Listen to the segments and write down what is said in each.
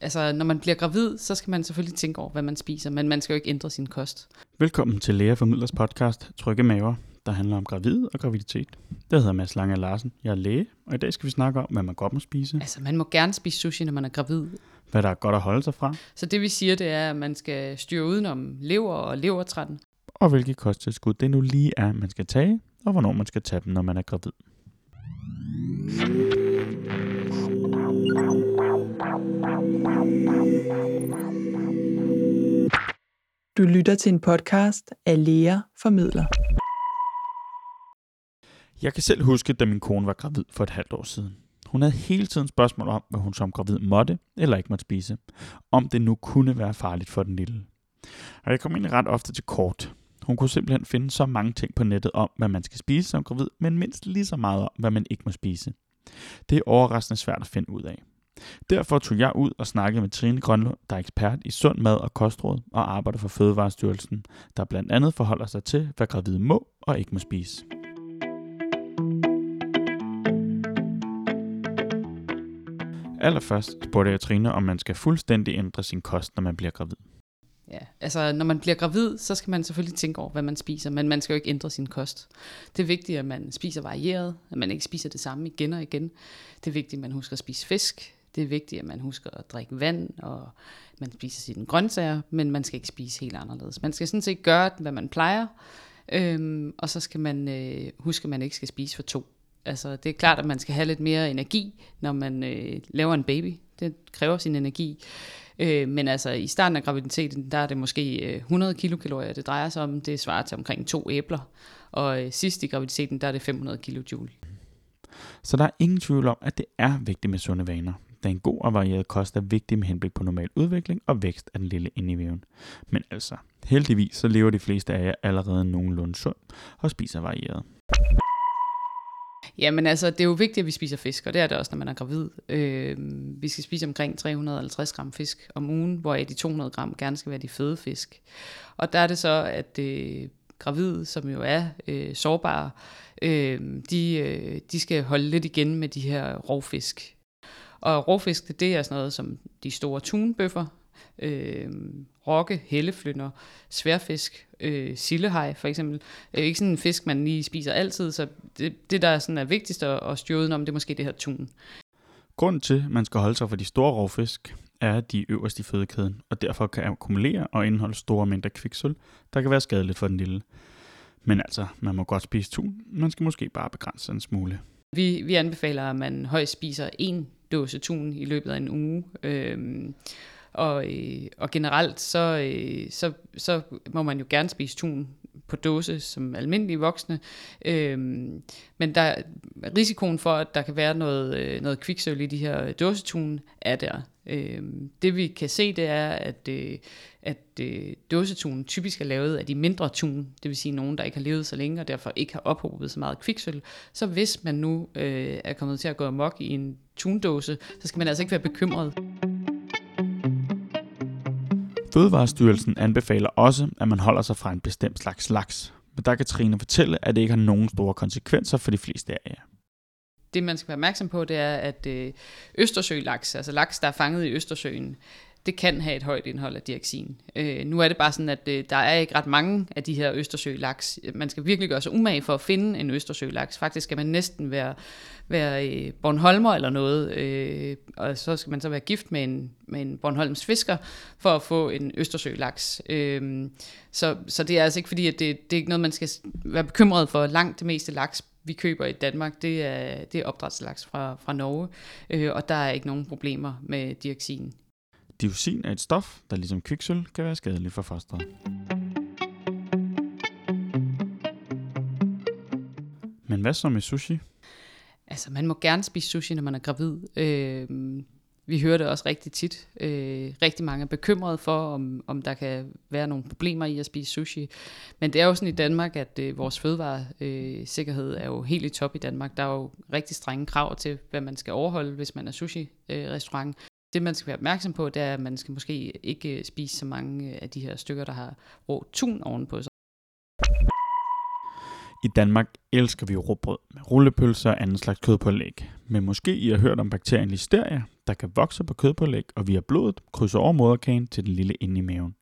altså når man bliver gravid, så skal man selvfølgelig tænke over, hvad man spiser, men man skal jo ikke ændre sin kost. Velkommen til Læger Formidlers podcast Trygge Maver, der handler om gravid og graviditet. Det hedder Mads Lange Larsen, jeg er læge, og i dag skal vi snakke om, hvad man godt må spise, Altså man må gerne spise sushi, når man er gravid. hvad der er godt at holde sig fra, Så det vi siger, det er, at man skal styre udenom lever og levertrætten. og hvilke kosttilskud det nu lige er, man skal tage, og hvornår man skal tage dem, når man er gravid. Du lytter til en podcast af Læger Formidler. Jeg kan selv huske, da min kone var gravid for et halvt år siden. Hun havde hele tiden spørgsmål om, hvad hun som gravid måtte eller ikke måtte spise. Om det nu kunne være farligt for den lille. Og jeg kom egentlig ret ofte til kort. Hun kunne simpelthen finde så mange ting på nettet om, hvad man skal spise som gravid, men mindst lige så meget om, hvad man ikke må spise. Det er overraskende svært at finde ud af. Derfor tog jeg ud og snakkede med Trine Grønlund, der er ekspert i sund mad og kostråd og arbejder for Fødevarestyrelsen, der blandt andet forholder sig til, hvad gravide må og ikke må spise. Allerførst spurgte jeg Trine, om man skal fuldstændig ændre sin kost, når man bliver gravid. Ja, altså når man bliver gravid, så skal man selvfølgelig tænke over, hvad man spiser, men man skal jo ikke ændre sin kost. Det er vigtigt, at man spiser varieret, at man ikke spiser det samme igen og igen. Det er vigtigt, at man husker at spise fisk. Det er vigtigt, at man husker at drikke vand, og man spiser sine grøntsager, men man skal ikke spise helt anderledes. Man skal sådan set gøre, hvad man plejer, øhm, og så skal man øh, huske, at man ikke skal spise for to. Altså, det er klart, at man skal have lidt mere energi, når man øh, laver en baby. Det kræver sin energi. Øh, men altså, i starten af graviditeten, der er det måske øh, 100 kilokalorier, det drejer sig om. Det svarer til omkring to æbler. Og øh, sidst i graviditeten, der er det 500 kilojoule. Så der er ingen tvivl om, at det er vigtigt med sunde vaner. Da en god og varieret kost er vigtig med henblik på normal udvikling og vækst af den lille inde. Men altså, heldigvis så lever de fleste af jer allerede nogenlunde sund og spiser varieret. Jamen altså, det er jo vigtigt, at vi spiser fisk, og det er det også, når man er gravid. Øh, vi skal spise omkring 350 gram fisk om ugen, hvoraf de 200 gram gerne skal være de fede fisk. Og der er det så, at øh, gravide, som jo er øh, sårbare, øh, de, øh, de skal holde lidt igen med de her rovfisk. Og rovfisk, det er sådan noget som de store tunbøffer, øh, rokke, helleflynder, sværfisk, øh, sillehej for eksempel. Det er ikke sådan en fisk, man lige spiser altid, så det, det der sådan er vigtigst at, at styre udenom, det er måske det her tun. Grunden til, at man skal holde sig for de store rovfisk, er, at de er øverst i fødekæden, og derfor kan akkumulere og indeholde store mængder kviksøl, der kan være skadeligt for den lille. Men altså, man må godt spise tun, man skal måske bare begrænse en smule. Vi, vi anbefaler, at man højst spiser en dåse tun i løbet af en uge. Øhm, og, øh, og generelt, så, øh, så, så må man jo gerne spise tun på dåse som almindelige voksne. Øhm, men der, risikoen for, at der kan være noget, øh, noget kviksøl i de her dåsetun, er der. Øhm, det vi kan se, det er, at, øh, at øh, dåsetun typisk er lavet af de mindre tun, det vil sige nogen, der ikke har levet så længe, og derfor ikke har ophobet så meget kviksøl. Så hvis man nu øh, er kommet til at gå amok i en tundåse, så skal man altså ikke være bekymret. Fødevarestyrelsen anbefaler også, at man holder sig fra en bestemt slags laks. Men der kan Trine fortælle, at det ikke har nogen store konsekvenser for de fleste af jer. Det man skal være opmærksom på, det er, at øh, Østersølaks, altså laks, der er fanget i Østersøen, det kan have et højt indhold af dioxin. Øh, nu er det bare sådan, at øh, der er ikke ret mange af de her Østersølaks. Man skal virkelig gøre sig umage for at finde en Østersølaks. Faktisk skal man næsten være, være øh, Bornholmer eller noget, øh, og så skal man så være gift med en, med en Bornholms fisker for at få en Østersølaks. Øh, så, så det er altså ikke fordi, at det, det er ikke noget, man skal være bekymret for. Langt det meste laks vi køber i Danmark, det er, det er opdrætslaks fra, fra Norge, øh, og der er ikke nogen problemer med dioxin. Dioxin er et stof, der ligesom kviksøl kan være skadeligt for fosteret. Men hvad så med sushi? Altså, man må gerne spise sushi, når man er gravid. Øh, vi hører det også rigtig tit. Øh, rigtig mange er bekymrede for, om, om der kan være nogle problemer i at spise sushi. Men det er jo sådan i Danmark, at øh, vores fødevaresikkerhed er jo helt i top i Danmark. Der er jo rigtig strenge krav til, hvad man skal overholde, hvis man er sushi-restaurant. Øh, det, man skal være opmærksom på, det er, at man skal måske ikke øh, spise så mange øh, af de her stykker, der har rå tun ovenpå sig. I Danmark elsker vi råbrød med rullepølser og anden slags kødpålæg. Men måske I har hørt om bakterien Listeria, der kan vokse på kødpålæg og via blodet krydse over moderkagen til den lille inde i maven.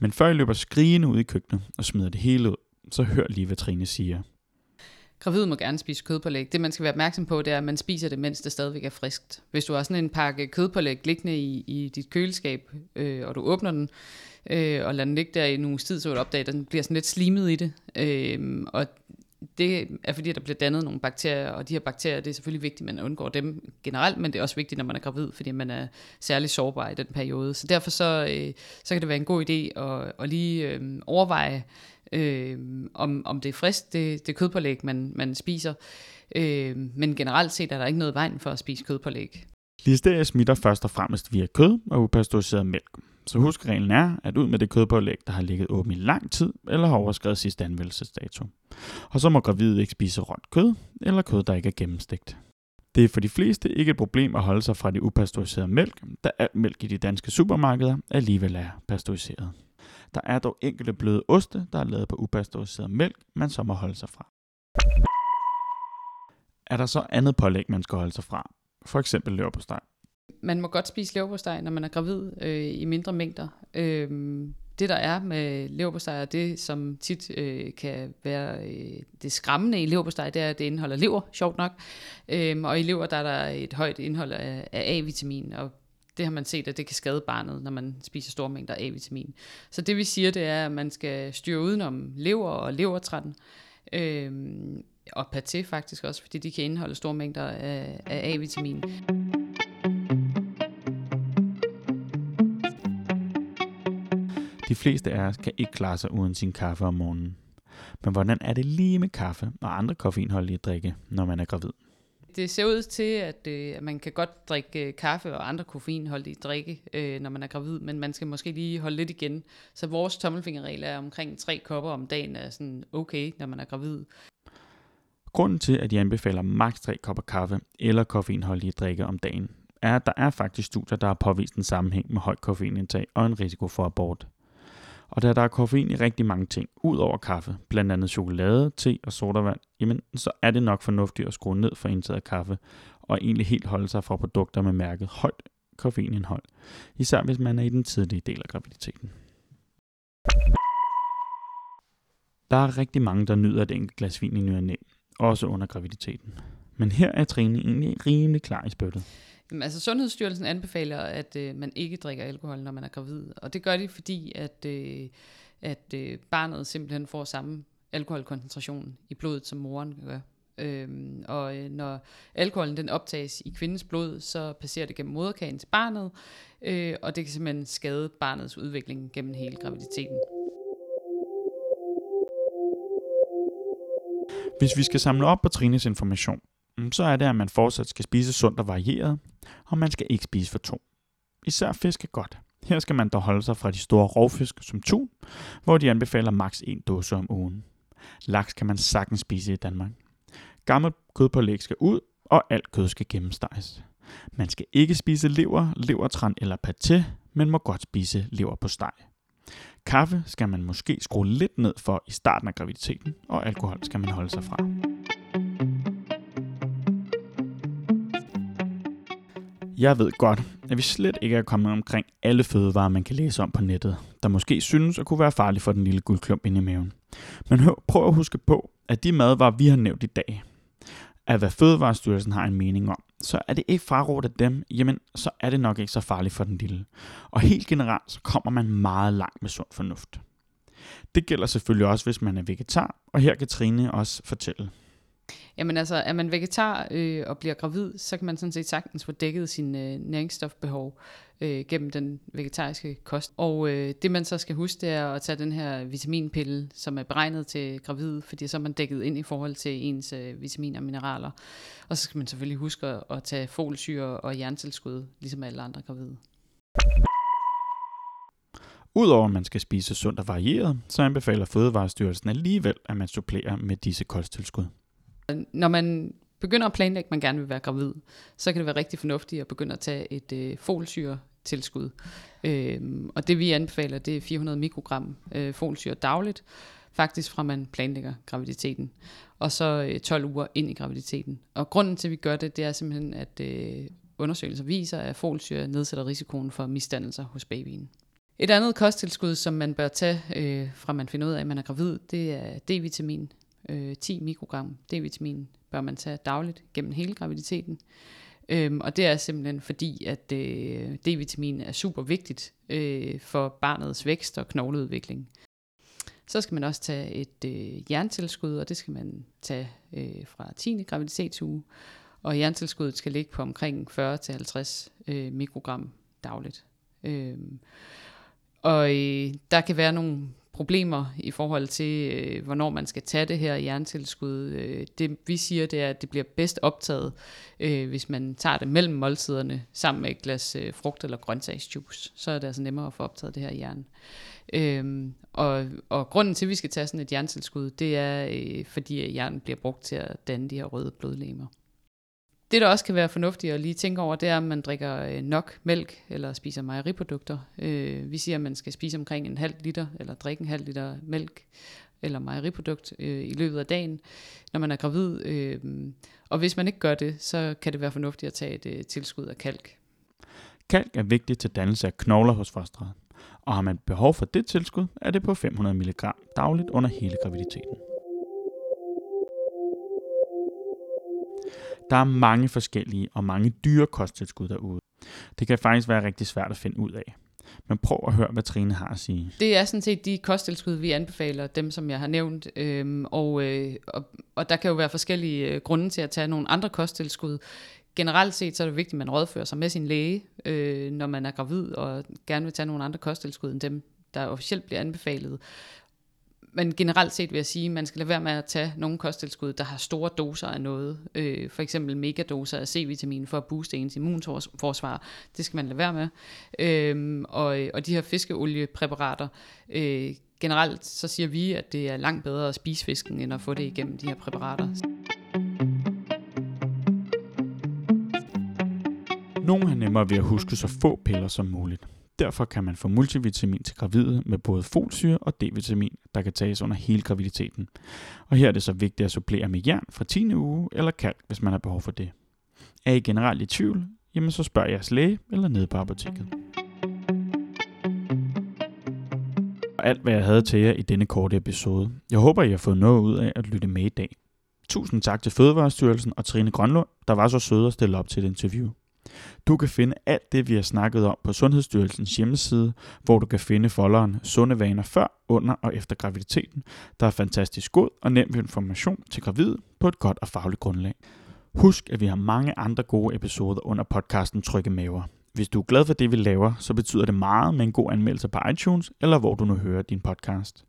Men før I løber skrigende ud i køkkenet og smider det hele ud, så hør lige, hvad Trine siger. Gravid må gerne spise kødpålæg. Det man skal være opmærksom på, det er, at man spiser det, mens det stadigvæk er friskt. Hvis du har sådan en pakke kødpålæg liggende i, i dit køleskab, øh, og du åbner den, øh, og lader den ligge der i nogle tid, så vil du opdage, at den bliver sådan lidt slimet i det. Øh, og det er fordi, der bliver dannet nogle bakterier, og de her bakterier, det er selvfølgelig vigtigt, at man undgår dem generelt, men det er også vigtigt, når man er gravid, fordi man er særlig sårbar i den periode. Så derfor så, øh, så kan det være en god idé at, at lige øh, overveje, øh, om, om det er frisk, det, det kødpålæg, man, man spiser. Øh, men generelt set er der ikke noget vejen for at spise kødpålæg. Listeria smitter først og fremmest via kød og upasteuriseret mælk. Så husk reglen er, at ud med det kødpålæg, der har ligget åben i lang tid, eller har overskrevet sidste anvendelsesdato. Og så må gravide ikke spise råt kød, eller kød, der ikke er gennemstegt. Det er for de fleste ikke et problem at holde sig fra det upasteuriserede mælk, da alt mælk i de danske supermarkeder alligevel er pasteuriseret. Der er dog enkelte bløde oste, der er lavet på upasteuriseret mælk, man så må holde sig fra. Er der så andet pålæg, man skal holde sig fra? For eksempel leverpostej. Man må godt spise leverpostej, når man er gravid øh, i mindre mængder. Øh, det der er med leverpostej, og det som tit øh, kan være øh, det skræmmende i leverpostej, det er, at det indeholder lever, sjovt nok. Øh, og i lever der er der et højt indhold af, af A-vitamin, og det har man set, at det kan skade barnet, når man spiser store mængder A-vitamin. Så det vi siger, det er, at man skal styre udenom lever og levertrætten, øh, og paté faktisk også, fordi de kan indeholde store mængder af, af A-vitamin. De fleste af os kan ikke klare sig uden sin kaffe om morgenen. Men hvordan er det lige med kaffe og andre koffeinholdige drikke, når man er gravid? Det ser ud til, at, øh, at man kan godt drikke øh, kaffe og andre koffeinholdige drikke, øh, når man er gravid, men man skal måske lige holde lidt igen. Så vores tommelfingerregel er omkring tre kopper om dagen er sådan okay, når man er gravid. Grunden til, at de anbefaler maks 3 kopper kaffe eller koffeinholdige drikke om dagen, er, at der er faktisk studier, der har påvist en sammenhæng med højt koffeinindtag og en risiko for abort. Og da der er koffein i rigtig mange ting, ud over kaffe, blandt andet chokolade, te og sodavand, jamen så er det nok fornuftigt at skrue ned for indtaget af kaffe, og egentlig helt holde sig fra produkter med mærket højt koffeinindhold, især hvis man er i den tidlige del af graviditeten. Der er rigtig mange, der nyder et enkelt glas vin i ny også under graviditeten. Men her er Trine egentlig rimelig klar i spyttet. Altså Sundhedsstyrelsen anbefaler, at øh, man ikke drikker alkohol, når man er gravid. Og det gør de, fordi at, øh, at øh, barnet simpelthen får samme alkoholkoncentration i blodet, som moren gør. Øhm, og øh, når alkoholen den optages i kvindens blod, så passerer det gennem moderkagen til barnet, øh, og det kan simpelthen skade barnets udvikling gennem hele graviditeten. Hvis vi skal samle op på Trines information, Mm, så er det, at man fortsat skal spise sundt og varieret, og man skal ikke spise for to. Især fisk er godt. Her skal man dog holde sig fra de store rovfisk som tun, hvor de anbefaler maks en dåse om ugen. Laks kan man sagtens spise i Danmark. Gammel kødpålæg skal ud, og alt kød skal gennemsteges. Man skal ikke spise lever, levertran eller paté, men må godt spise lever på steg. Kaffe skal man måske skrue lidt ned for i starten af graviditeten, og alkohol skal man holde sig fra. Jeg ved godt, at vi slet ikke er kommet omkring alle fødevarer, man kan læse om på nettet, der måske synes at kunne være farlige for den lille guldklump inde i maven. Men prøv at huske på, at de madvarer, vi har nævnt i dag, at hvad Fødevarestyrelsen har en mening om, så er det ikke frarådet af dem, jamen så er det nok ikke så farligt for den lille. Og helt generelt, så kommer man meget langt med sund fornuft. Det gælder selvfølgelig også, hvis man er vegetar, og her kan Trine også fortælle. Jamen altså, er man vegetar øh, og bliver gravid, så kan man sådan set sagtens få dækket sin øh, næringsstofbehov øh, gennem den vegetariske kost. Og øh, det man så skal huske, det er at tage den her vitaminpille, som er beregnet til gravid, fordi så er man dækket ind i forhold til ens øh, vitaminer og mineraler. Og så skal man selvfølgelig huske at, at tage folsyre og jerntilskud, ligesom alle andre gravide. Udover at man skal spise sundt og varieret, så anbefaler Fødevarestyrelsen alligevel, at man supplerer med disse kosttilskud. Når man begynder at planlægge, at man gerne vil være gravid, så kan det være rigtig fornuftigt at begynde at tage et øh, folsyre tilskud. Øhm, og det vi anbefaler, det er 400 mikrogram øh, folsyre dagligt, faktisk fra man planlægger graviditeten, og så øh, 12 uger ind i graviditeten. Og grunden til, at vi gør det, det er simpelthen, at øh, undersøgelser viser, at folsyre nedsætter risikoen for misdannelser hos babyen. Et andet kosttilskud, som man bør tage, øh, fra man finder ud af, at man er gravid, det er D-vitamin. Øh, 10 mikrogram D-vitamin bør man tage dagligt gennem hele graviditeten. Øhm, og det er simpelthen fordi, at øh, D-vitamin er super vigtigt øh, for barnets vækst og knogleudvikling. Så skal man også tage et øh, jerntilskud, og det skal man tage øh, fra 10. graviditetsuge. Og jerntilskuddet skal ligge på omkring 40-50 øh, mikrogram dagligt. Øh, og øh, der kan være nogle problemer i forhold til, øh, hvornår man skal tage det her jerntilskud. Øh, det vi siger, det er, at det bliver bedst optaget, øh, hvis man tager det mellem måltiderne sammen med et glas øh, frugt- eller grøntsagsjuice. Så er det altså nemmere at få optaget det her jern. Øhm, og, og grunden til, at vi skal tage sådan et jerntilskud, det er, øh, fordi at jern bliver brugt til at danne de her røde blodlegemer. Det, der også kan være fornuftigt at lige tænke over, det er, om man drikker øh, nok mælk eller spiser mejeriprodukter. Øh, vi siger, at man skal spise omkring en halv liter eller drikke en halv liter mælk eller mejeriprodukt øh, i løbet af dagen, når man er gravid. Øh, og hvis man ikke gør det, så kan det være fornuftigt at tage et øh, tilskud af kalk. Kalk er vigtigt til dannelse af knogler hos fosteret, og har man behov for det tilskud, er det på 500 mg dagligt under hele graviditeten. Der er mange forskellige og mange dyre kosttilskud derude. Det kan faktisk være rigtig svært at finde ud af. Men prøv at høre, hvad Trine har at sige. Det er sådan set de kosttilskud, vi anbefaler, dem som jeg har nævnt. Øhm, og, øh, og, og der kan jo være forskellige øh, grunde til at tage nogle andre kosttilskud. Generelt set så er det vigtigt, at man rådfører sig med sin læge, øh, når man er gravid og gerne vil tage nogle andre kosttilskud end dem, der officielt bliver anbefalet men generelt set vil jeg sige, at man skal lade være med at tage nogle kosttilskud, der har store doser af noget. Øh, for eksempel megadoser af C-vitamin for at booste ens immunforsvar. Det skal man lade være med. Øh, og, og de her fiskeoliepræparater, øh, generelt så siger vi, at det er langt bedre at spise fisken, end at få det igennem de her præparater. Nogle har nemmere ved at huske så få piller som muligt. Derfor kan man få multivitamin til gravide med både folsyre og D-vitamin, der kan tages under hele graviditeten. Og her er det så vigtigt at supplere med jern fra 10. uge eller kalk, hvis man har behov for det. Er I generelt i tvivl, jamen så spørg jeres læge eller ned på apoteket. Og alt hvad jeg havde til jer i denne korte episode. Jeg håber, I har fået noget ud af at lytte med i dag. Tusind tak til Fødevarestyrelsen og Trine Grønlund, der var så søde at stille op til et interview. Du kan finde alt det, vi har snakket om på Sundhedsstyrelsens hjemmeside, hvor du kan finde folderen Sunde vaner før, under og efter graviditeten, der er fantastisk god og nem information til gravide på et godt og fagligt grundlag. Husk, at vi har mange andre gode episoder under podcasten Trygge Maver. Hvis du er glad for det, vi laver, så betyder det meget med en god anmeldelse på iTunes, eller hvor du nu hører din podcast.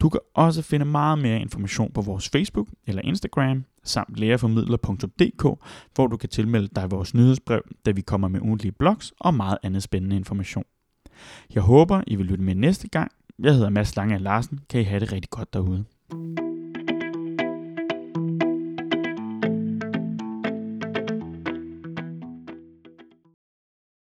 Du kan også finde meget mere information på vores Facebook eller Instagram, samt lærerformidler.dk, hvor du kan tilmelde dig vores nyhedsbrev, da vi kommer med ugentlige blogs og meget andet spændende information. Jeg håber, I vil lytte med næste gang. Jeg hedder Mads Lange Larsen. Kan I have det rigtig godt derude.